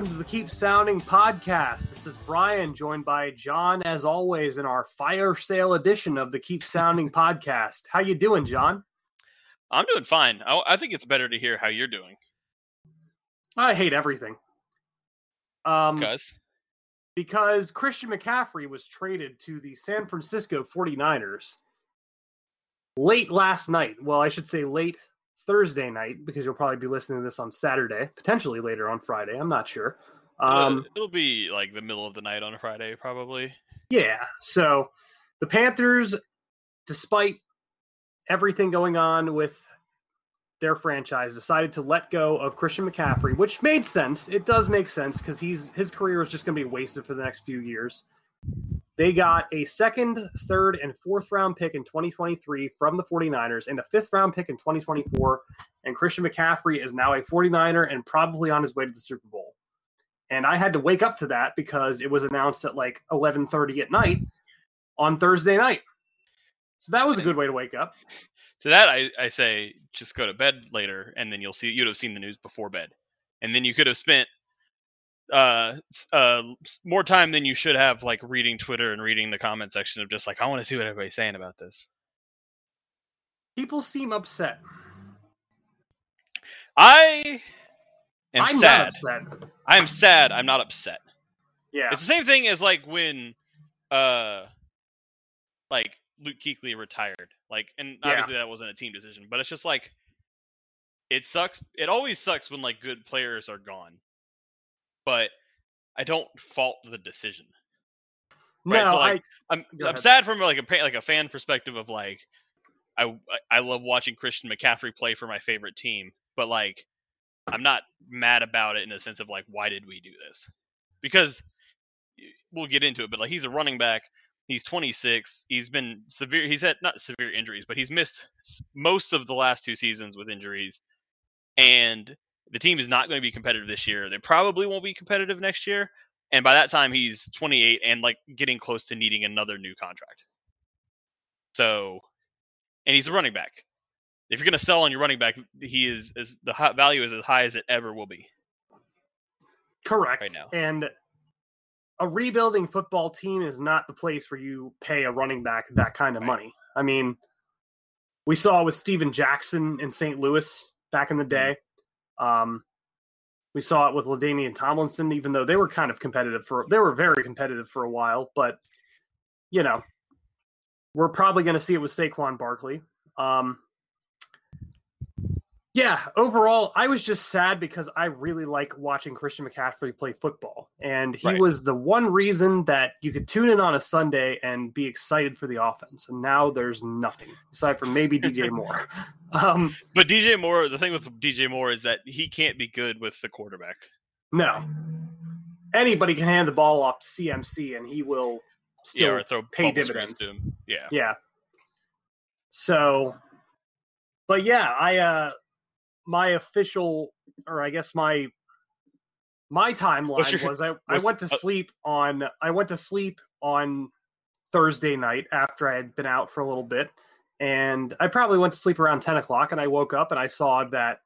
Welcome to the Keep Sounding podcast. This is Brian, joined by John, as always, in our fire sale edition of the Keep Sounding podcast. How you doing, John? I'm doing fine. I, I think it's better to hear how you're doing, I hate everything. Um, because because Christian McCaffrey was traded to the San Francisco 49ers late last night. Well, I should say late Thursday night because you'll probably be listening to this on Saturday, potentially later on Friday. I'm not sure. Um, it'll be like the middle of the night on Friday, probably. Yeah. So the Panthers, despite everything going on with their franchise, decided to let go of Christian McCaffrey, which made sense. It does make sense because he's his career is just going to be wasted for the next few years. They got a second, third, and fourth round pick in 2023 from the 49ers and a fifth round pick in 2024. And Christian McCaffrey is now a 49er and probably on his way to the Super Bowl. And I had to wake up to that because it was announced at like 11:30 at night on Thursday night. So that was a good way to wake up. To that, I, I say just go to bed later, and then you'll see you'd have seen the news before bed, and then you could have spent uh, uh more time than you should have like reading Twitter and reading the comment section of just like I want to see what everybody's saying about this. People seem upset. I am I'm sad. not upset. I am sad. I'm not upset. Yeah. It's the same thing as like when uh like Luke Kuechly retired. Like and Yeah. obviously that wasn't a team decision, but it's just like it sucks. It always sucks when like good players are gone. But I don't fault the decision. Right, no, so, like, I I'm I'm ahead. sad from like a like a fan perspective of like I I love watching Christian McCaffrey play for my favorite team, but like I'm not mad about it in the sense of like why did we do this? Because we'll get into it, but like he's a running back. He's 26. He's been severe. He's had not severe injuries, but he's missed most of the last two seasons with injuries, and the team is not going to be competitive this year. They probably won't be competitive next year. And by that time, he's 28 and like getting close to needing another new contract. So, and he's a running back. If you're going to sell on your running back, he is, is the value is as high as it ever will be. correct. right now. And a rebuilding football team is not the place where you pay a running back that kind of Right. money. I mean, we saw with Steven Jackson in St. Louis back in the mm-hmm. day. Um, we saw it with Ladainian Tomlinson, even though they were kind of competitive for they were very competitive for a while, but you know, we're probably going to see it with Saquon Barkley. Um, yeah, overall, I was just sad because I really like watching Christian McCaffrey play football. And he Right. was the one reason that you could tune in on a Sunday and be excited for the offense. And now there's nothing aside from maybe DJ Moore. Um, But DJ Moore, the thing with DJ Moore is that he can't be good with the quarterback. no. Anybody can hand the ball off to CMC and he will still yeah, throw pay dividends. Yeah. Yeah. So, but yeah, I uh my official or I guess my my timeline your- was I I went to uh, sleep on I went to sleep on Thursday night after I had been out for a little bit, and I probably went to sleep around ten o'clock, and I woke up and I saw that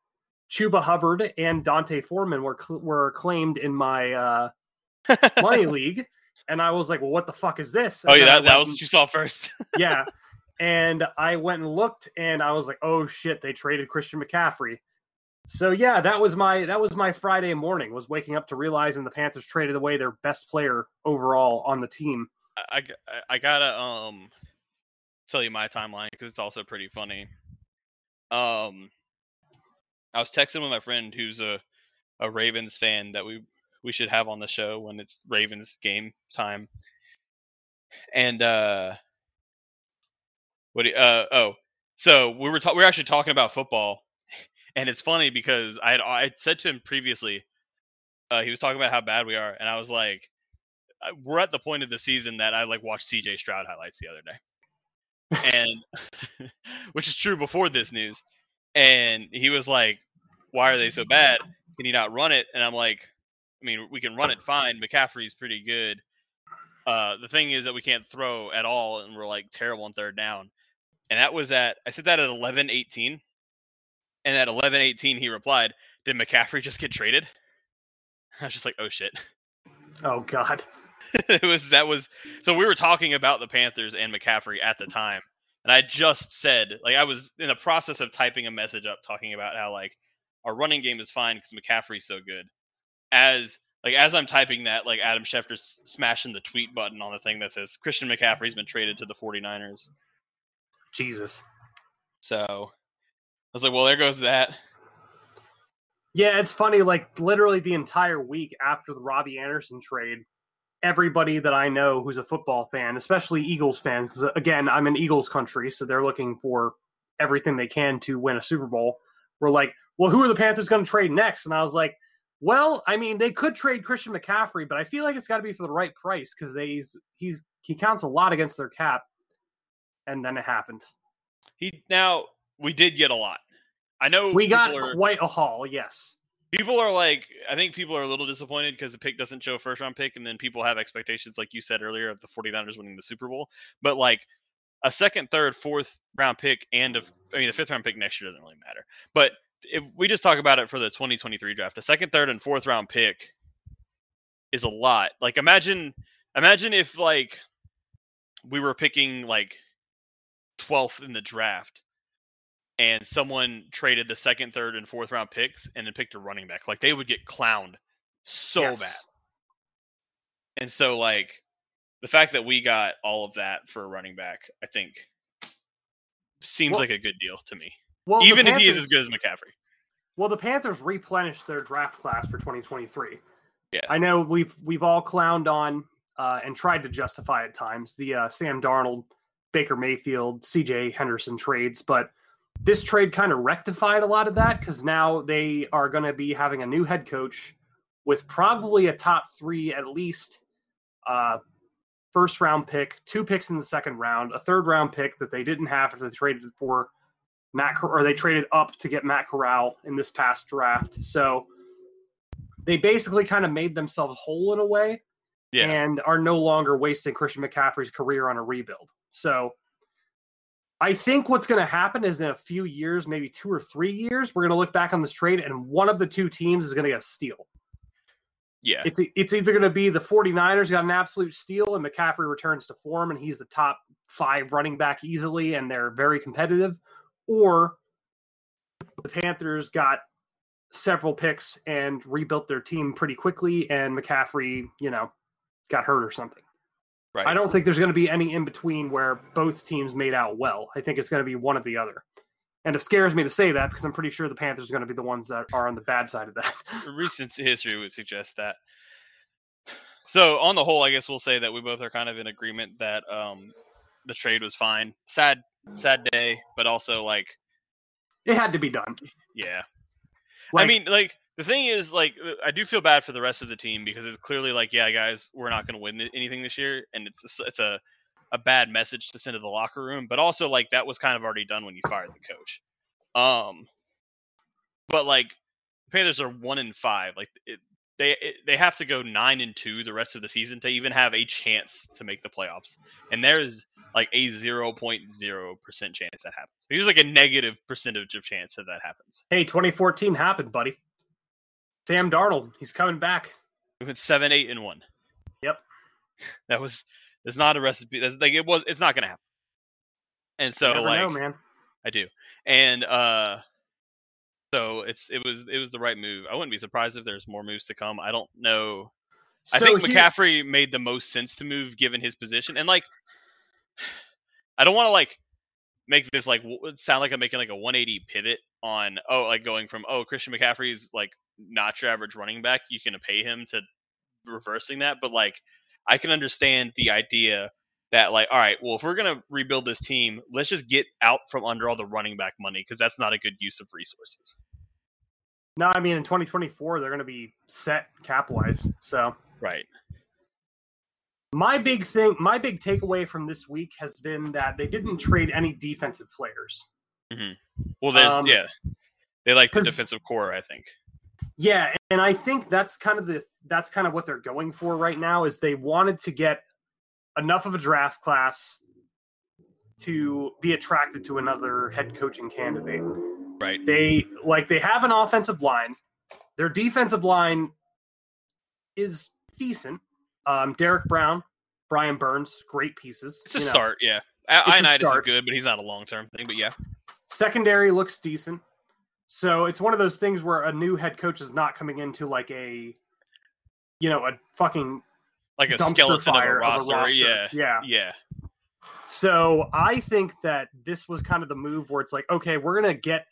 Chuba Hubbard and D'Onta Foreman were cl- were claimed in my uh, money league, and I was like, "Well, what the fuck is this?" oh yeah, that, that was and- what you saw first. yeah. and I went and looked, and I was like, "Oh shit, they traded Christian McCaffrey." So yeah, that was my that was my Friday morning. Was waking up to realizing the Panthers traded away their best player overall on the team. I, I, I gotta um tell you my timeline because it's also pretty funny. Um, I was texting with my friend who's a a Ravens fan that we we should have on the show when it's Ravens game time. And uh, what? do Uh oh, so we were ta- we were actually talking about football, and it's funny because I had I said to him previously, uh, he was talking about how bad we are, and I was like, we're at the point of the season that I like watched C.J. Stroud highlights the other day, and which is true before this news, and he was like, why are they so bad? Can you not run it? And I'm like, I mean, we can run it fine. McCaffrey's pretty good. Uh, the thing is that we can't throw at all, and we're like terrible on third down. And that was at I said that at 11:18, and at 11:18 he replied, "Did McCaffrey just get traded?" I was just like, "Oh shit." Oh God. it was that was so we were talking about the Panthers and McCaffrey at the time, and I just said like I was in the process of typing a message up talking about how like our running game is fine because McCaffrey's so good. As like as I'm typing that, like Adam Schefter's smashing the tweet button on the thing that says Christian McCaffrey's been traded to the 49ers. Jesus. So was like, well, there goes that. Yeah, it's funny. Like literally the entire week after the Robby Anderson trade, everybody that I know who's a football fan, especially Eagles fans, again, I'm in Eagles country, so they're looking for everything they can to win a Super Bowl. We're like, well, who are the Panthers going to trade next? And I was like, well, I mean, they could trade Christian McCaffrey, but I feel like it's got to be for the right price because he's he's he counts a lot against their cap. And then it happened. He now we did get a lot. I know We got are, quite a haul, yes. people are like I think people are a little disappointed because the pick doesn't show first round pick and then people have expectations like you said earlier of the 49ers winning the Super Bowl. But like a second, third, fourth round pick and a, I mean the fifth round pick next year doesn't really matter. But if we just talk about it for the 2023 draft, a second, third and fourth round pick is a lot. Like imagine imagine if like we were picking like 12th in the draft and someone traded the second, third, and fourth round picks and then picked a running back. Like they would get clowned so Yes. bad. And so like the fact that we got all of that for a running back, I think seems Well- like a good deal to me. Well, Even if he is as good as McCaffrey. Well, the Panthers replenished their draft class for 2023. Yeah. I know we've we've all clowned on uh, and tried to justify at times the uh, Sam Darnold, Baker Mayfield, C.J. Henderson trades, but this trade kind of rectified a lot of that because now they are going to be having a new head coach with probably a top three at least uh, first round pick, two picks in the second round, a third round pick that they didn't have after they traded for Matt or they traded up to get Matt Corral in this past draft. So they basically kind of made themselves whole in a way Yeah. and are no longer wasting Christian McCaffrey's career on a rebuild. So I think what's going to happen is in a few years, maybe two or three years, we're going to look back on this trade and one of the two teams is going to get a steal. yeah. It's it's either going to be the 49ers got an absolute steal and McCaffrey returns to form and he's the top 5 running back easily and they're very competitive or the Panthers got several picks and rebuilt their team pretty quickly and McCaffrey, you know, got hurt or something. Right. I don't think there's going to be any in between where both teams made out well. I think it's going to be one or the other. And it scares me to say that because I'm pretty sure the Panthers are going to be the ones that are on the bad side of that. recent history would suggest that. So on the whole, I guess we'll say that we both are kind of in agreement that um, the trade was fine. Sad, sad day, but also like, it had to be done. yeah. I mean, like the thing is, like, uh, I do feel bad for the rest of the team because it's clearly like, yeah, guys, we're not going to win anything this year, and it's a, it's a a bad message to send to the locker room. But also, like, that was kind of already done when you fired the coach. Um, but like, Panthers are one in five. Like, it, they it, they have to go nine and two the rest of the season to even have a chance to make the playoffs, and there is like a zero point zero percent chance that happens. There's like a negative percentage of chance that that happens. hey, 2014 happened, buddy. Sam Darnold, he's coming back. We went seven, eight, and one. Yep. That was. It's not a recipe. That's like it was. It's not gonna happen. And so like know, man. I do. And uh so it's it was it was the right move. I wouldn't be surprised if there's more moves to come. I don't know. I think here- McCaffrey made the most sense to move given his position. And like I don't want to like make this like sound like I'm making like a 180 pivot on oh like going from oh Christian McCaffrey's like not your average running back, you can pay him to reversing that, but like I can understand the idea that like all right, well if we're going to rebuild this team, let's just get out from under all the running back money because that's not a good use of resources. No, I mean in 2024 they're going to be set cap wise. So Right. my big thing, my big takeaway from this week has been that they didn't trade any defensive players. Well there's Um, yeah. They like the defensive core, I think. Yeah, and I think that's kind of the that's kind of what they're going for right now is they wanted to get enough of a draft class to be attracted to another head coaching candidate. Right. They like they have an offensive line. Their defensive line is decent. Um, Derrick Brown, Brian Burns, great pieces. It's a you know. start, yeah. a Ioannidis is good, but he's not a long term thing. But yeah, Secondary looks decent. So it's one of those things where a new head coach is not coming into like a, you know, a fucking like a skeleton of a, fire roster. Yeah, yeah. yeah, So I think that this was kind of the move where it's like, okay, we're gonna get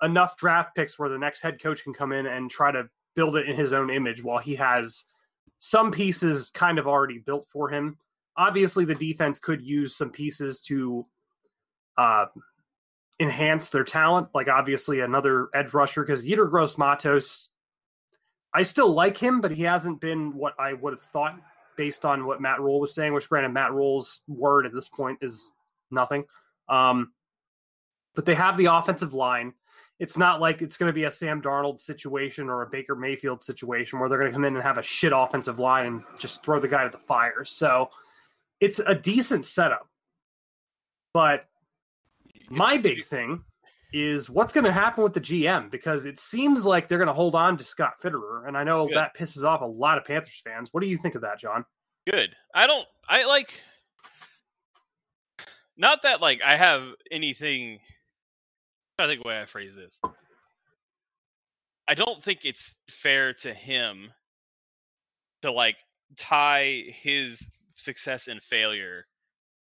enough draft picks where the next head coach can come in and try to build it in his own image while he has some pieces kind of already built for him. Obviously, the defense could use some pieces to uh, enhance their talent, like obviously another edge rusher because Yetur Gross-Matos. I still like him, but he hasn't been what I would have thought based on what Matt Rhule was saying, which granted Matt Rhule's word at this point is nothing. Um, but they have the offensive line. It's not like it's going to be a Sam Darnold situation or a Baker Mayfield situation where they're going to come in and have a shit offensive line and just throw the guy to the fire. So it's a decent setup. But my big thing is what's going to happen with the GM because it seems like they're going to hold on to Scott Fitterer, and I know Good. that pisses off a lot of Panthers fans. What do you think of that, John? good. I don't. I like. Not that like I have anything. I think the way I phrase this. I don't think it's fair to him to like tie his success and failure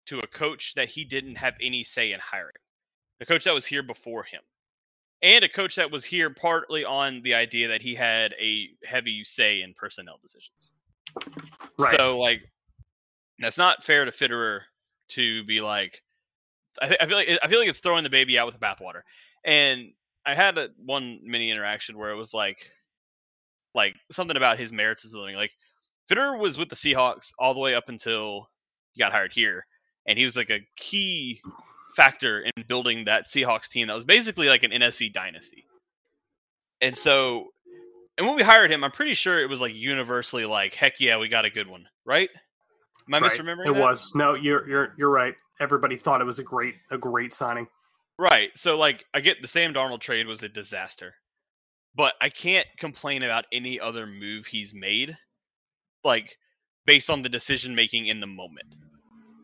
to a coach that he didn't have any say in hiring. The coach that was here before him. And a coach that was here partly on the idea that he had a heavy say in personnel decisions. Right. So like that's not fair to Fitterer to be like I, th- I feel like I feel like it's throwing the baby out with the bathwater. And I had a, one mini interaction where it was like like something about his merits or something. Like Fitterer was with the Seahawks all the way up until he got hired here, and he was like a key factor in building that Seahawks team that was basically like an NFC dynasty. And so, and when we hired him, I'm pretty sure it was like universally like, heck yeah, we got a good one, right? Am I Right. misremembering? It that? was. No, you're you're you're right. Everybody thought it was a great a great signing. Right. So like I get the Sam Darnold trade was a disaster. But I can't complain about any other move he's made like based on the decision making in the moment.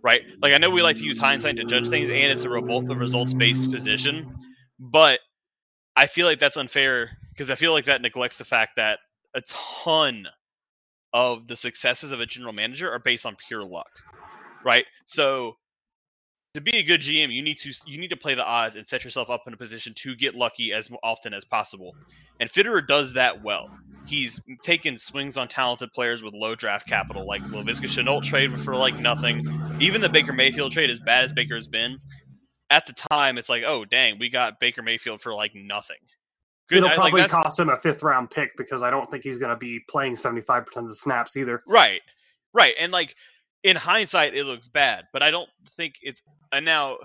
Right? Like I know we like to use hindsight to judge things and it's a, results based position, but I feel like that's unfair because I feel like that neglects the fact that a ton of the successes of a general manager are based on pure luck. Right? So to be a good GM, you need to you need to play the odds and set yourself up in a position to get lucky as often as possible. And Fitterer does that well. He's taken swings on talented players with low draft capital, like Laviska Shenault trade for like nothing. Even the Baker Mayfield trade, as bad as Baker has been, at the time it's like, oh dang, we got Baker Mayfield for like nothing. Good, It'll I- like, probably cost him a fifth round pick because I don't think he's going to be playing seventy five percent of the snaps either. Right. Right. And like in hindsight it looks bad, but I don't think it's and now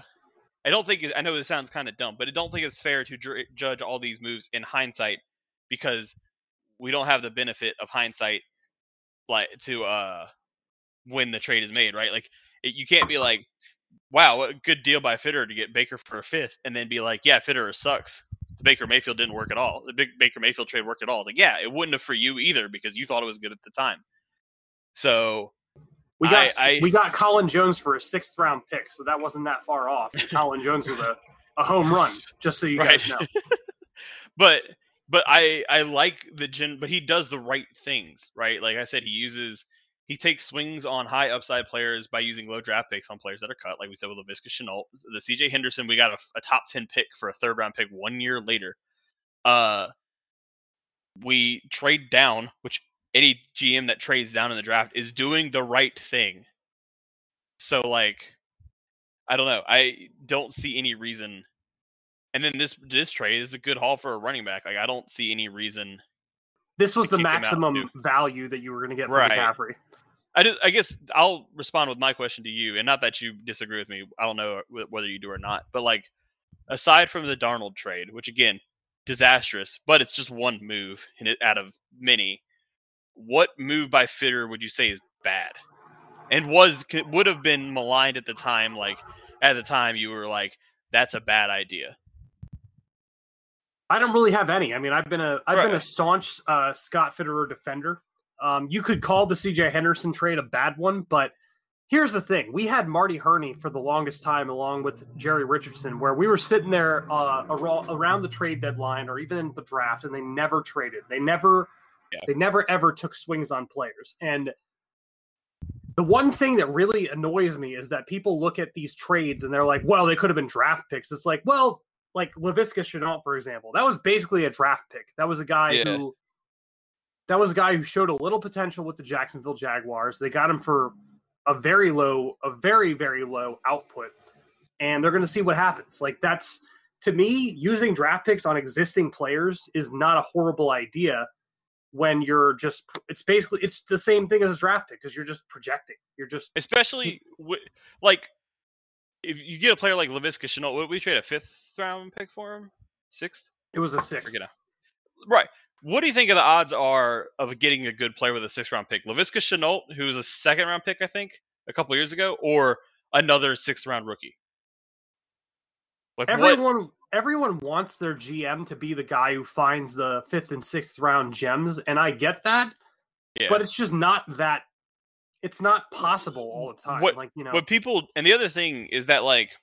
I don't think it, I know this sounds kind of dumb, but I don't think it's fair to judge all these moves in hindsight because we don't have the benefit of hindsight like to uh when the trade is made, right? Like it, you can't be like wow, what a good deal by Fitter to get Baker for a fifth and then be like, yeah, Fitter sucks. The Baker Mayfield didn't work at all. The big Baker Mayfield trade worked at all. Like, yeah, it wouldn't have for you either because you thought it was good at the time. So We got I- I- we got Colin Jones for a sixth round pick, so that wasn't that far off. Colin Jones was a, a home run, just so you Right. guys know. but but I I like the gen, but he does the right things, right? Like I said, he uses he takes swings on high upside players by using low draft picks on players that are cut, like we said with Laviska Shenault. The CJ Henderson, we got a, a top ten pick for a third round pick one year later. Uh, we trade down, which any GM that trades down in the draft is doing the right thing. So like, I don't know. I don't see any reason. And then this this trade is a good haul for a running back. Like I don't see any reason. This was the kick him out, maximum value that you were going to get from Right. McCaffrey. I just, I guess I'll respond with my question to you, and not that you disagree with me. I don't know whether you do or not, but like, aside from the Darnold trade, which again, disastrous, but it's just one move in it out of many. What move by Fitter would you say is bad, and was would have been maligned at the time? Like at the time, you were like, "That's a bad idea." I don't really have any. I mean, I've been a I've been a staunch uh, Scott Fitterer defender. Um, you could call the CJ Henderson trade a bad one, but here's the thing: we had Marty Hurney for the longest time, along with Jerry Richardson, where we were sitting there uh, around the trade deadline or even in the draft, and they never traded. They never, Yeah. they never ever took swings on players. And the one thing that really annoys me is that people look at these trades and they're like, "Well, they could have been draft picks." It's like, well, like Laviska Shenault, for example, that was basically a draft pick. That was a guy Yeah. who that was a guy who showed a little potential with the Jacksonville Jaguars. They got him for a very low, a very, very low output. And they're gonna see what happens. Like that's to me, using draft picks on existing players is not a horrible idea when you're just it's basically it's the same thing as a draft pick because you're just projecting. You're just especially wi- like if you get a player like Laviska Shenault, what we trade a fifth round pick for him, sixth. it was a six. forget now. Right. What do you think of the odds are of getting a good player with a sixth round pick? Laviska Shenault, who was a second round pick, I think, a couple years ago, or another sixth round rookie? Like what? Everyone wants their GM to be the guy who finds the fifth and sixth round gems, and I get that, Yeah. but it's just not that it's not possible all the time. What- like, you know, What people and the other thing is that like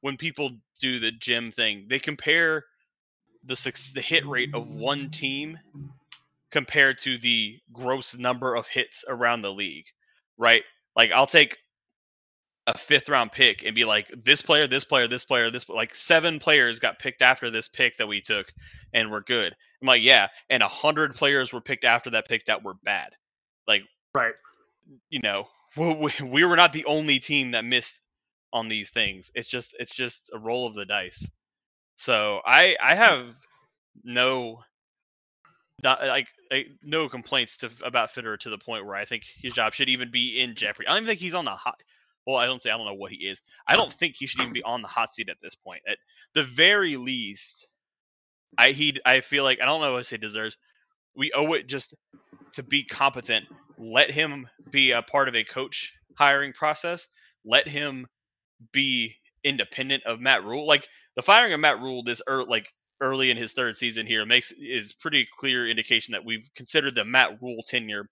when people do the gym thing, they compare the suc- the hit rate of one team compared to the gross number of hits around the league, right? Like I'll take a fifth round pick and be like this player, this player, this player, this like seven players got picked after this pick that we took and we're good. I'm like, yeah, and a hundred players were picked after that pick that were bad. Like right. you know, we, we were not the only team that missed on these things. It's just it's just a roll of the dice. So I I have no not like like, no complaints to about Fitterer to the point where I think his job should even be in jeopardy. I don't even think he's on the hot. Well, I don't say I don't know what he is. I don't think he should even be on the hot seat at this point. At the very least, I he I feel like I don't know what I say deserves. We owe it just to be competent. Let him be a part of a coach hiring process. Let him be independent of Matt Rhule. Like the firing of Matt Rhule this early, like early in his third season here makes is pretty clear indication that we've considered the Matt Rhule tenure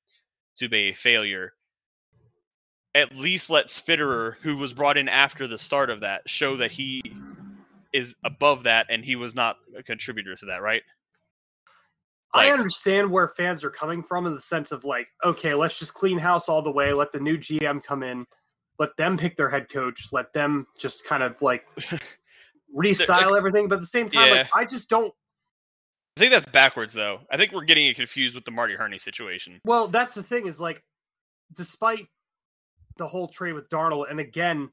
to be a failure. At least let's Fitterer, who was brought in after the start of that, show that he is above that and he was not a contributor to that, right? I understand where fans are coming from in the sense of like, okay, let's just clean house all the way, let the new GM come in, let them pick their head coach, let them just kind of like restyle everything. But at the same time, like, I just don't I think that's backwards though. I think we're getting it confused with the Marty Hurney situation. Well, that's the thing is like, despite the whole trade with Darnold, and again,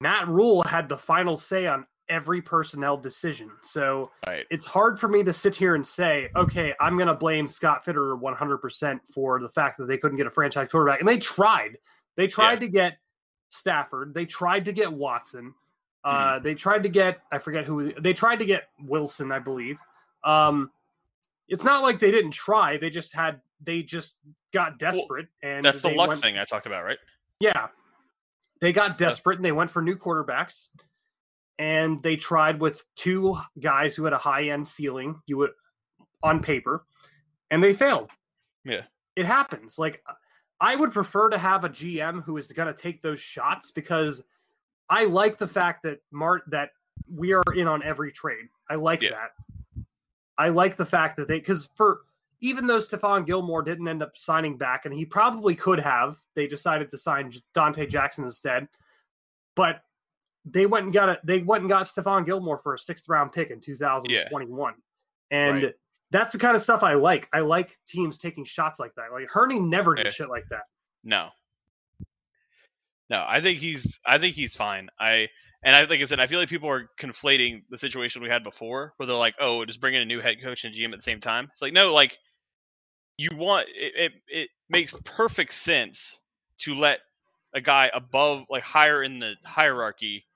Matt Rhule had the final say on every personnel decision. So Right. it's hard for me to sit here and say, okay, I'm going to blame Scott Fitterer 100% for the fact that they couldn't get a franchise quarterback. And they tried. They tried Yeah. to get Stafford. They tried to get Watson. Uh, Mm-hmm. They tried to get, I forget who, they tried to get Wilson, I believe. Um, it's not like they didn't try. They just had, they just got desperate. and That's the luck went- thing I talked about, right? yeah. They got desperate and they went for new quarterbacks. And they tried with two guys who had a high end ceiling, you would on paper, and they failed. Yeah. It happens. Like I would prefer to have a GM who is going to take those shots because I like the fact that Mart that we are in on every trade. I like Yeah. that. I like the fact that they because for even though Stephon Gilmore didn't end up signing back, and he probably could have, they decided to sign Donte Jackson instead. But they went and got a they went and got Stephon Gilmore for a sixth round pick in 2021. And Right. that's the kind of stuff I like. I like teams taking shots like that. Like Hurney never did Yeah. shit like that. No. No, I think he's I think he's fine. I and I like I said, I feel like people are conflating the situation we had before, where they're like, "Oh, just bring in a new head coach and GM at the same time." It's like, no, like you want it. It, it makes perfect sense to let a guy above, like higher in the hierarchy,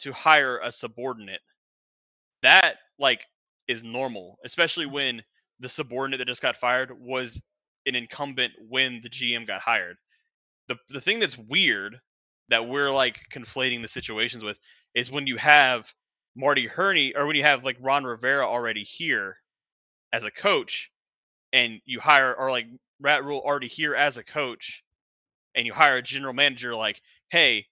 to hire a subordinate. That like is normal, especially when the subordinate that just got fired was an incumbent when the GM got hired the the thing that's weird that we're like conflating the situations with is when you have Marty Hurney or when you have like Ron Rivera already here as a coach and you hire or like Matt Rhule already here as a coach and you hire a general manager like hey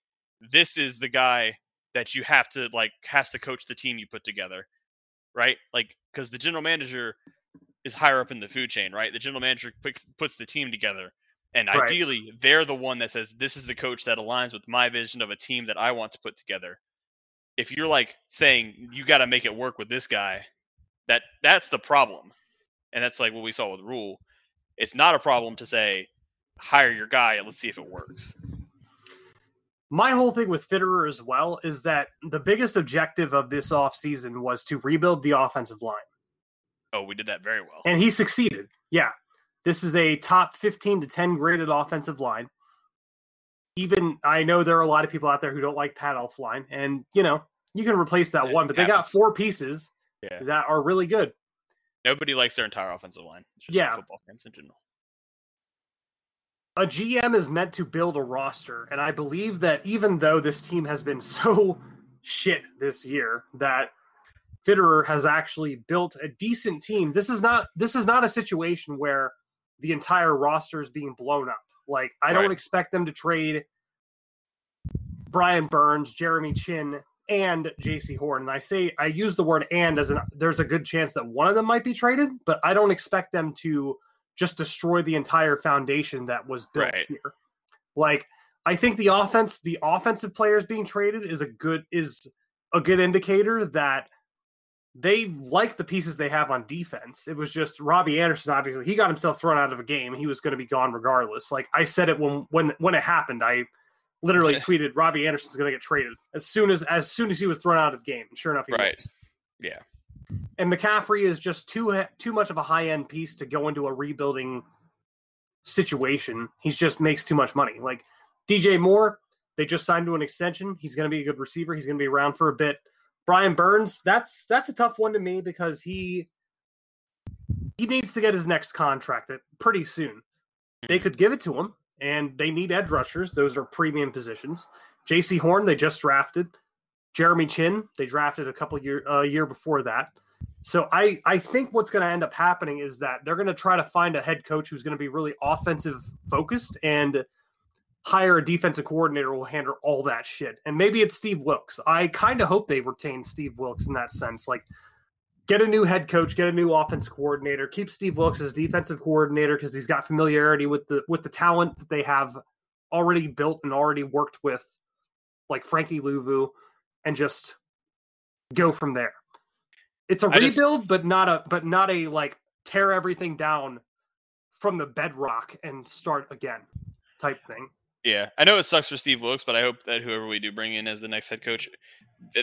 this is the guy that you have to like has to coach the team you put together right like because the general manager is higher up in the food chain right the general manager puts, puts the team together and Right. ideally, they're the one that says, This is the coach that aligns with my vision of a team that I want to put together. If you're like saying you got to make it work with this guy, that that's the problem. And that's like what we saw with Rhule. It's not a problem to say, hire your guy and let's see if it works. My whole thing with Fitterer as well is that the biggest objective of this offseason was to rebuild the offensive line. Oh, we did that very well. And he succeeded. Yeah. This is a top 15 to 10 graded offensive line. Even I know there are a lot of people out there who don't like Pat Elflein, and you know, you can replace that It one, but they got four pieces Yeah. that are really good. Nobody likes their entire offensive line. It's just Yeah. football fans in general. a GM is meant to build a roster, and I believe that even though this team has been so shit this year, that Fitterer has actually built a decent team. This is not this is not a situation where the entire roster is being blown up. Like I don't expect them to trade Brian Burns, Jeremy Chinn, and Jaycee Horn. And I say I use the word and as an there's a good chance that one of them might be traded, but I don't expect them to just destroy the entire foundation that was built Right. here. Like I think the offense, the offensive players being traded is a good is a good indicator that they like the pieces they have on defense. It was just Robby Anderson. Obviously, he got himself thrown out of a game. He was going to be gone regardless. Like I said it when when when it happened. I literally tweeted Robby Anderson's going to get traded as soon as as soon as he was thrown out of the game. And sure enough, he Right. was. Yeah. And McCaffrey is just too too much of a high end piece to go into a rebuilding situation. He just makes too much money. Like DJ Moore, they just signed to an extension. He's going to be a good receiver. He's going to be around for a bit. Brian Burns, that's that's a tough one to me because he he needs to get his next contract pretty soon. They could give it to him, and they need edge rushers. Those are premium positions. Jaycee Horn, they just drafted. Jeremy Chinn, they drafted a couple year a year before that. So I I think what's going to end up happening is that they're going to try to find a head coach who's going to be really offensive focused and hire a defensive coordinator who will handle all that shit. And maybe it's Steve Wilks. I kind of hope they retain Steve Wilks in that sense. Like get a new head coach, get a new offense coordinator, keep Steve Wilks as defensive coordinator because he's got familiarity with the with the talent that they have already built and already worked with, like Frankie Luvu, and just go from there. It's a I just- rebuild, but not a but not a like tear everything down from the bedrock and start again type thing. Yeah, I know it sucks for Steve Wilks, but I hope that whoever we do bring in as the next head coach,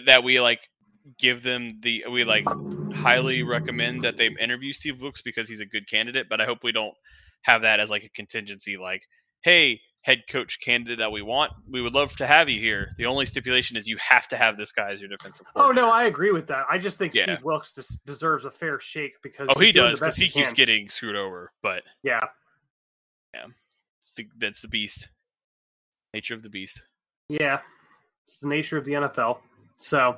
that we like give them the we like highly recommend that they interview Steve Wilks because he's a good candidate. But I hope we don't have that as like a contingency. Like, hey, head coach candidate that we want, we would love to have you here. The only stipulation is you have to have this guy as your defensive. Oh no. I agree with that. I just think Yeah. Steve Wilks just deserves a fair shake because Oh, he does because best he keeps getting screwed over. But yeah. Yeah. It's the, that's the beast, nature of the beast. Yeah, it's the nature of the NFL. So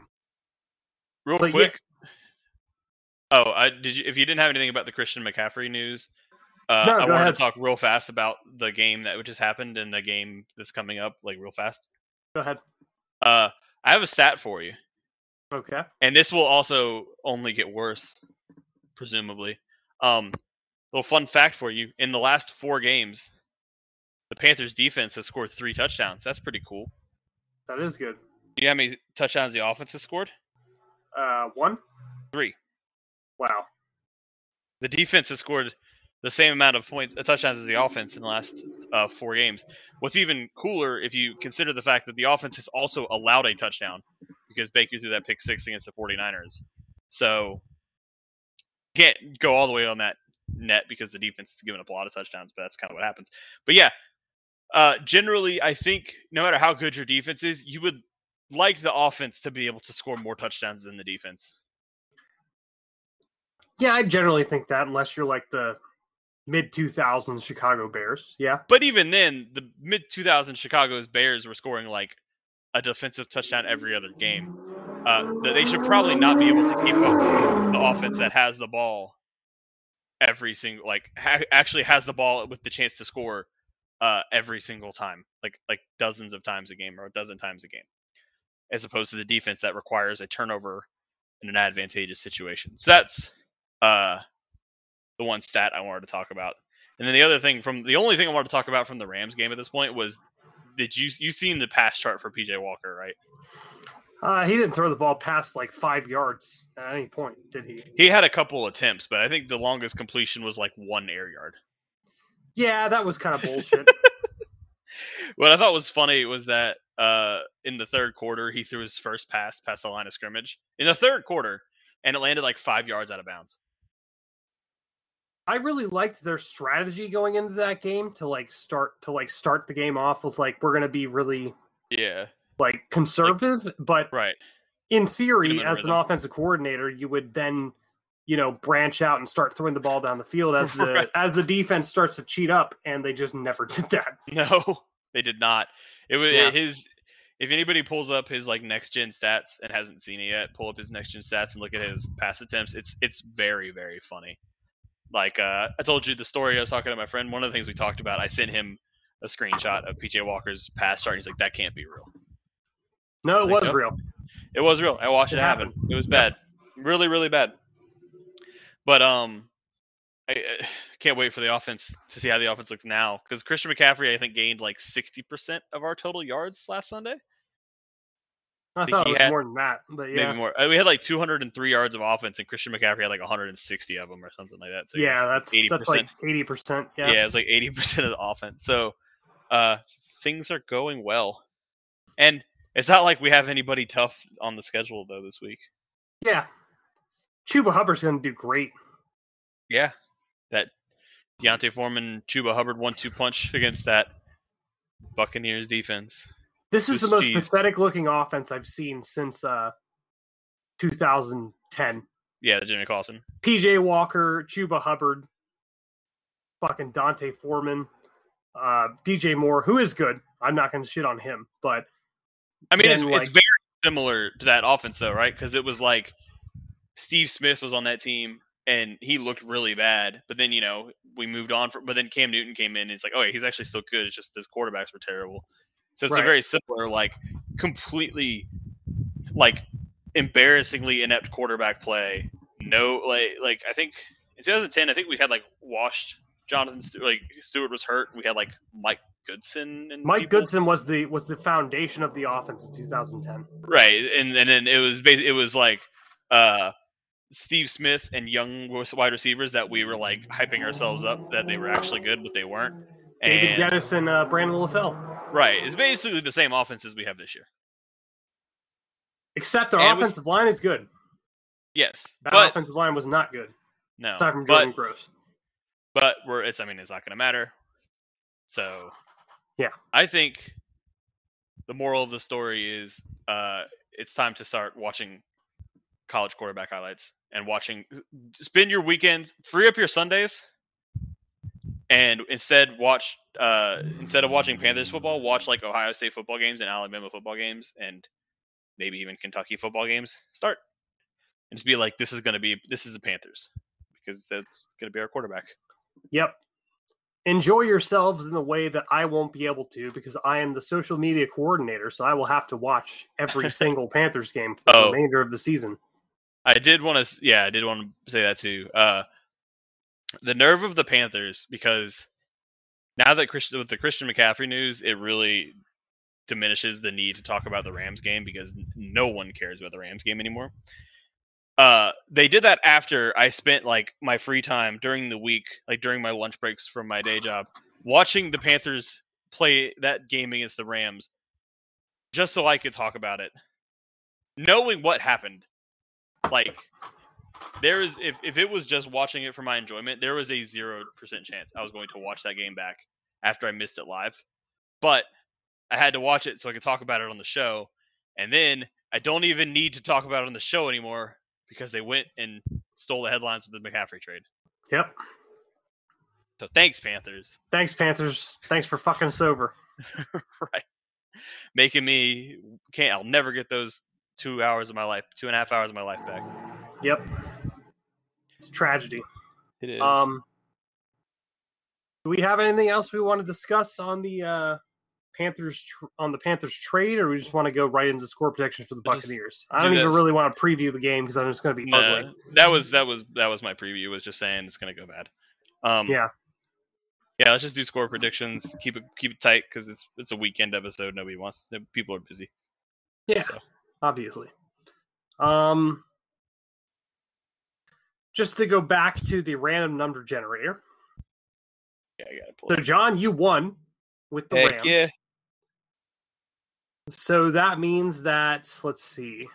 Real But quick. Oh, I did you if you didn't have anything about the Christian McCaffrey news, uh, No, I wanted ahead. to talk real fast about the game that just happened and the game that's coming up, like real fast. Go ahead. Uh, I have a stat for you, Okay. and this will also only get worse, presumably. Um, little fun fact for you: in the last four games, the Panthers' defense has scored three touchdowns. That's pretty cool. That is good. Do You know how many touchdowns the offense has scored? Uh, one. Three. Wow. The defense has scored the same amount of points, uh, touchdowns as the offense in the last uh, four games. What's even cooler if you consider the fact that the offense has also allowed a touchdown because Baker threw that pick six against the 49ers. So can't go all the way on that net because the defense has given up a lot of touchdowns, but that's kind of what happens. But yeah, uh, generally, I think no matter how good your defense is, you would like the offense to be able to score more touchdowns than the defense. Yeah, I generally think that unless you're like the mid 2000s Chicago Bears. Yeah. But even then, the mid 2000s Chicago's Bears were scoring like a defensive touchdown every other game. Uh, that they should probably not be able to keep up with the offense that has the ball every single like ha- actually has the ball with the chance to score uh, every single time, like like dozens of times a game or a dozen times a game, as opposed to the defense that requires a turnover in an advantageous situation. So that's uh, the one stat I wanted to talk about. And then the other thing from the only thing I wanted to talk about from the Rams game at this point was did you you seen the pass chart for PJ Walker, right? Uh, he didn't throw the ball past like five yards at any point, did he? He had a couple attempts, but I think the longest completion was like one air yard. Yeah, that was kind of bullshit. What I thought was funny was that uh, in the third quarter he threw his first pass past the line of scrimmage in the third quarter, and it landed like five yards out of bounds. I really liked their strategy going into that game to like start to like start the game off with like we're gonna be really Yeah, like conservative, but right. in theory, as an offensive coordinator, you would then, you know, branch out and start throwing the ball down the field as the Right. as the defense starts to cheat up, and they just never did that. No, they did not. It was Yeah. his. If anybody pulls up his like next gen stats and hasn't seen it yet, pull up his next gen stats and look at his pass attempts. It's it's very very funny. Like uh, I told you the story I was talking to my friend. One of the things we talked about, I sent him a screenshot of PJ Walker's pass chart. He's like, "That can't be real." No, it Like, was nope. real. It was real. I watched it, It happen. happened. It was bad, really, really bad. But um, I, I can't wait for the offense to see how the offense looks now because Christian McCaffrey, I think, gained like sixty percent of our total yards last Sunday, I think thought it was had- more than that, but yeah, maybe more. Uh, We had like two hundred and three yards of offense, and Christian McCaffrey had like one hundred and sixty of them or something like that. So yeah, that's that's 80%. like eighty percent. yeah, Yeah. it's like eighty percent of the offense. So uh, things are going well, and it's not like we have anybody tough on the schedule though this week. yeah, Chuba Hubbard's going to do great. Yeah, that D'Onta Foreman, Chuba Hubbard one-two punch against that Buccaneers defense. This is the most jeez. pathetic looking offense I've seen since uh 2010. Yeah, the Jimmy Clausen. PJ Walker, Chuba Hubbard, fucking D'Onta Foreman, uh, DJ Moore, who is good. I'm not going to shit on him, but I mean, it's, Then, it's like- very similar to that offense though, right? Because it was like Steve Smith was on that team and he looked really bad, but then you know we moved on. For, but then Cam Newton came in and it's like, oh, yeah, he's actually still good. It's just his quarterbacks were terrible. So it's a very similar, like completely, like embarrassingly inept quarterback play. No, like like I think in 2010, I think we had like washed Jonathan Stewart. Like Stewart was hurt. We had like Mike Goodson and Mike people. Goodson was the was the foundation of the offense in 2010. right? And and then it was bas- it was like uh Steve Smith and young wide receivers that we were like hyping ourselves up that they were actually good, but they weren't. David And Gettis and uh, Brandon LaFell. right, it's basically the same offense as we have this year. Except our And offensive line is good. Yes, That but offensive line was not good, no, aside from but Jordan Gross. but we're it's I mean it's not going to matter. So Yeah. I think the moral of the story is uh it's time to start watching college quarterback highlights and watching spend your weekends free up your Sundays and instead watch uh instead of watching Panthers football watch like Ohio State football games and Alabama football games and maybe even Kentucky football games start and just be like this is going to be this is the Panthers because that's going to be our quarterback Yep. Enjoy yourselves in the way that I won't be able to because I am the social media coordinator, so I will have to watch every single Panthers game for the Oh. remainder of the season. I did want to, yeah, I did want to say that too. Uh, the nerve of the Panthers, because now that Christian with the Christian McCaffrey news, it really diminishes the need to talk about the Rams game because no one cares about the Rams game anymore. Uh, they did that after I spent like my free time during the week, like during my lunch breaks from my day job, watching the Panthers play that game against the Rams, just so I could talk about it, knowing what happened like there is if, if it was just watching it for my enjoyment there was a zero percent chance i was going to watch that game back after i missed it live but i had to watch it so i could talk about it on the show and then i don't even need to talk about it on the show anymore because they went and stole the headlines with the mccaffrey trade Yep. so thanks panthers Thanks, Panthers. Thanks for fucking us over. right making me can't i'll never get those two hours of my life two and a half hours of my life back Yep. It's tragedy. it is Um, do we have anything else we want to discuss on the uh, Panthers tr- on the Panthers trade, or we just want to go right into score protection for the Just Buccaneers? I do don't even this. really want to preview the game because I'm just going to be Nah, ugly. that was that was that was my preview. Was just saying it's gonna go bad. Um, Yeah. yeah. Let's just do score predictions. Keep it keep it tight because it's it's a weekend episode. Nobody wants. People are busy. Yeah, So. Obviously. Um, just to go back to the random number generator. Yeah, I gotta pull. So, it. John, you won with the Heck Rams. yeah. So that means that let's see.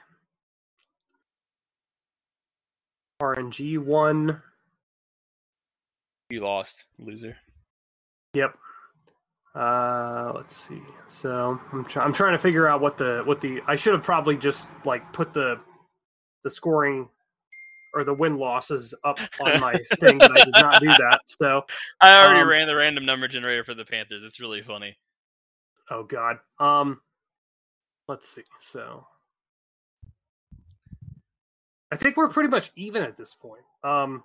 RNG won. You lost, loser. Yep. Uh, let's see. So I'm try- I'm trying to figure out what the what the I should have probably just like put the the scoring or the win losses up on my thing, but I did not do that. So I already Um, ran the random number generator for the Panthers. It's really funny. oh god. Um, let's see. So I think we're pretty much even at this point. Um,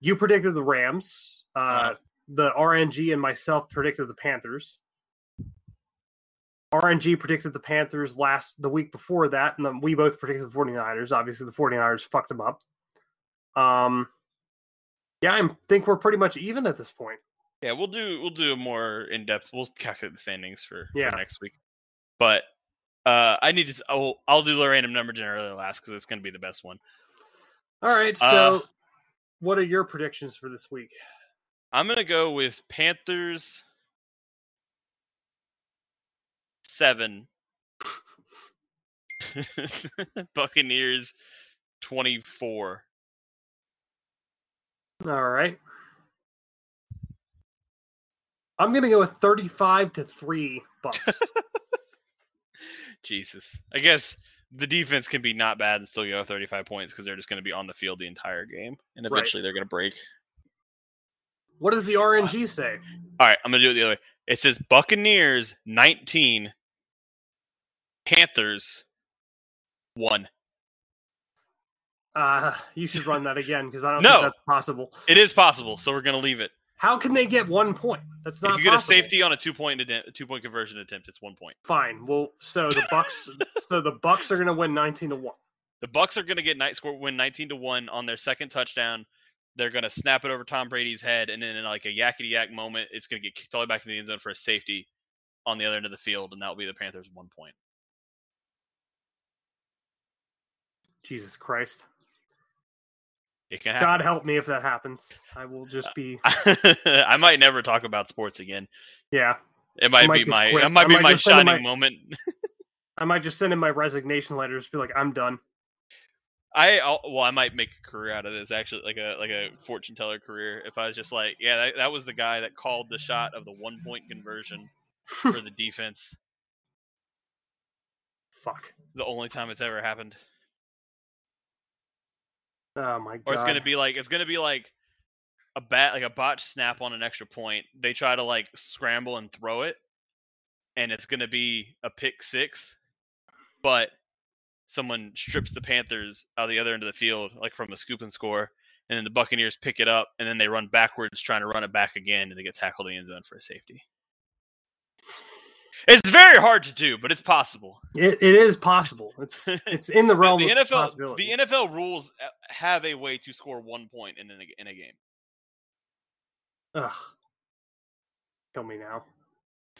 you predicted the Rams. Uh, Uh-huh. The RNG and myself predicted the Panthers. RNG predicted the Panthers last the week before that, and then we both predicted the 49ers. Obviously, the 49ers fucked them up. Um, yeah, I think we're pretty much even at this point. Yeah, we'll do we'll do a more in depth. We'll calculate the standings for, Yeah. for next week. But uh, I need to. I'll I'll do the random number generator last because it's gonna be the best one. All right, so Uh, what are your predictions for this week? I'm gonna go with Panthers seven, Buccaneers twenty four. All right. I'm gonna go with 35 to three Bucks. Jesus, I guess the defense can be not bad and still go 35 points because they're just gonna be on the field the entire game, and Right. eventually they're gonna break. What does the RNG say? All right, I'm gonna do it the other way. It says Buccaneers 19, Panthers one. Uh, you should run that again because I don't No. think that's possible. It is possible, so we're gonna leave it. How can they get one point? That's not if you get possible. a safety on a two point a two point conversion attempt, it's one point. Fine. Well, so the Bucks so the Bucks are going to win 19 to 1. The Bucks are going to get night score win 19 to one on their second touchdown. They're going to snap it over Tom Brady's head, and then in like a yakety yak moment, it's going to get kicked all the way back in the end zone for a safety on the other end of the field, and that will be the Panthers' one point. Jesus Christ. It can happen. God help me if that happens. I will just uh, be I might never talk about sports again. yeah. It might, might be my quit. it might I be my just send in shining my- moment. I might just send in my resignation letter just be like I'm done. I well, I might make a career out of this. Actually, like a like a fortune teller career. If I was just like, yeah, that, that was the guy that called the shot of the one point conversion for the defense. Fuck. The only time it's ever happened. Oh my god. Or it's gonna be like it's gonna be like a bat like a botch snap on an extra point. They try to like scramble and throw it, and it's gonna be a pick six, but someone strips the Panthers out of the other end of the field, like from a scoop and score, and then the Buccaneers pick it up, and then they run backwards trying to run it back again, and they get tackled in the end zone for a safety. It's very hard to do, but it's possible. It, it is possible. It's it's in the The, realm the of NFL, possibility. the NFL rules uh, have a way to score one point in a, in a game. Ugh. Kill me now.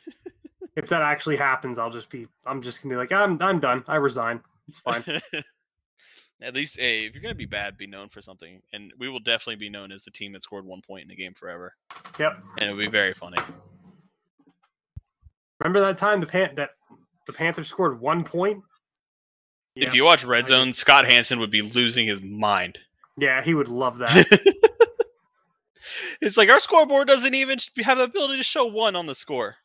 if that actually happens, I'll just be I'm just gonna be like, I'm I'm done. I resign. It's fine. At least, hey, if you're gonna be bad, be known for something, and we will definitely be known as the team that scored one point in the game forever, yep. and it'll be very funny. Remember that time the Pan that the Panthers scored one point? If you watch Red Zone, Scott Hanson would be losing his mind. Yeah, he would love that. it's like our scoreboard doesn't even have the ability to show one on the score.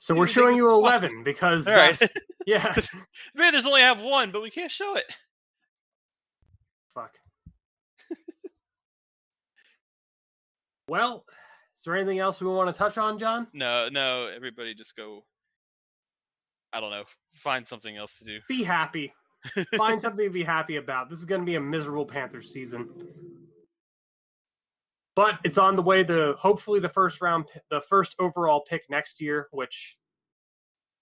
So we're showing you eleven because All right. that's yeah. Man, there's only have one, but we can't show it. Fuck. well, is there anything else we want to touch on, John? No, no, everybody just go. I don't know. Find something else to do. Be happy. Find something to be happy about. This is going to be a miserable Panthers season. But it's on the way to hopefully the first round, the first overall pick next year, which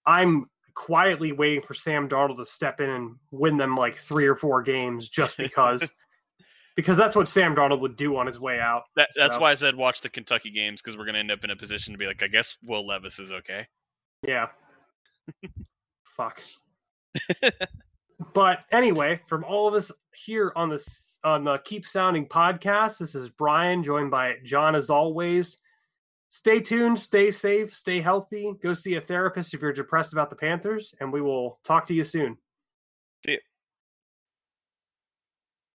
I'm quietly waiting for Sam Darnold to step in and win them like three or four games just because, because that's what Sam Darnold would do on his way out. That, that's So, why I said watch the Kentucky games because we're gonna end up in a position to be like, I guess Will Levis is okay. Yeah. Fuck. but anyway, from all of us here on this on the Keep Sounding podcast, this is Brian joined by John as always. Stay tuned, stay safe, stay healthy. Go see a therapist if you're depressed about the Panthers, and we will talk to you soon.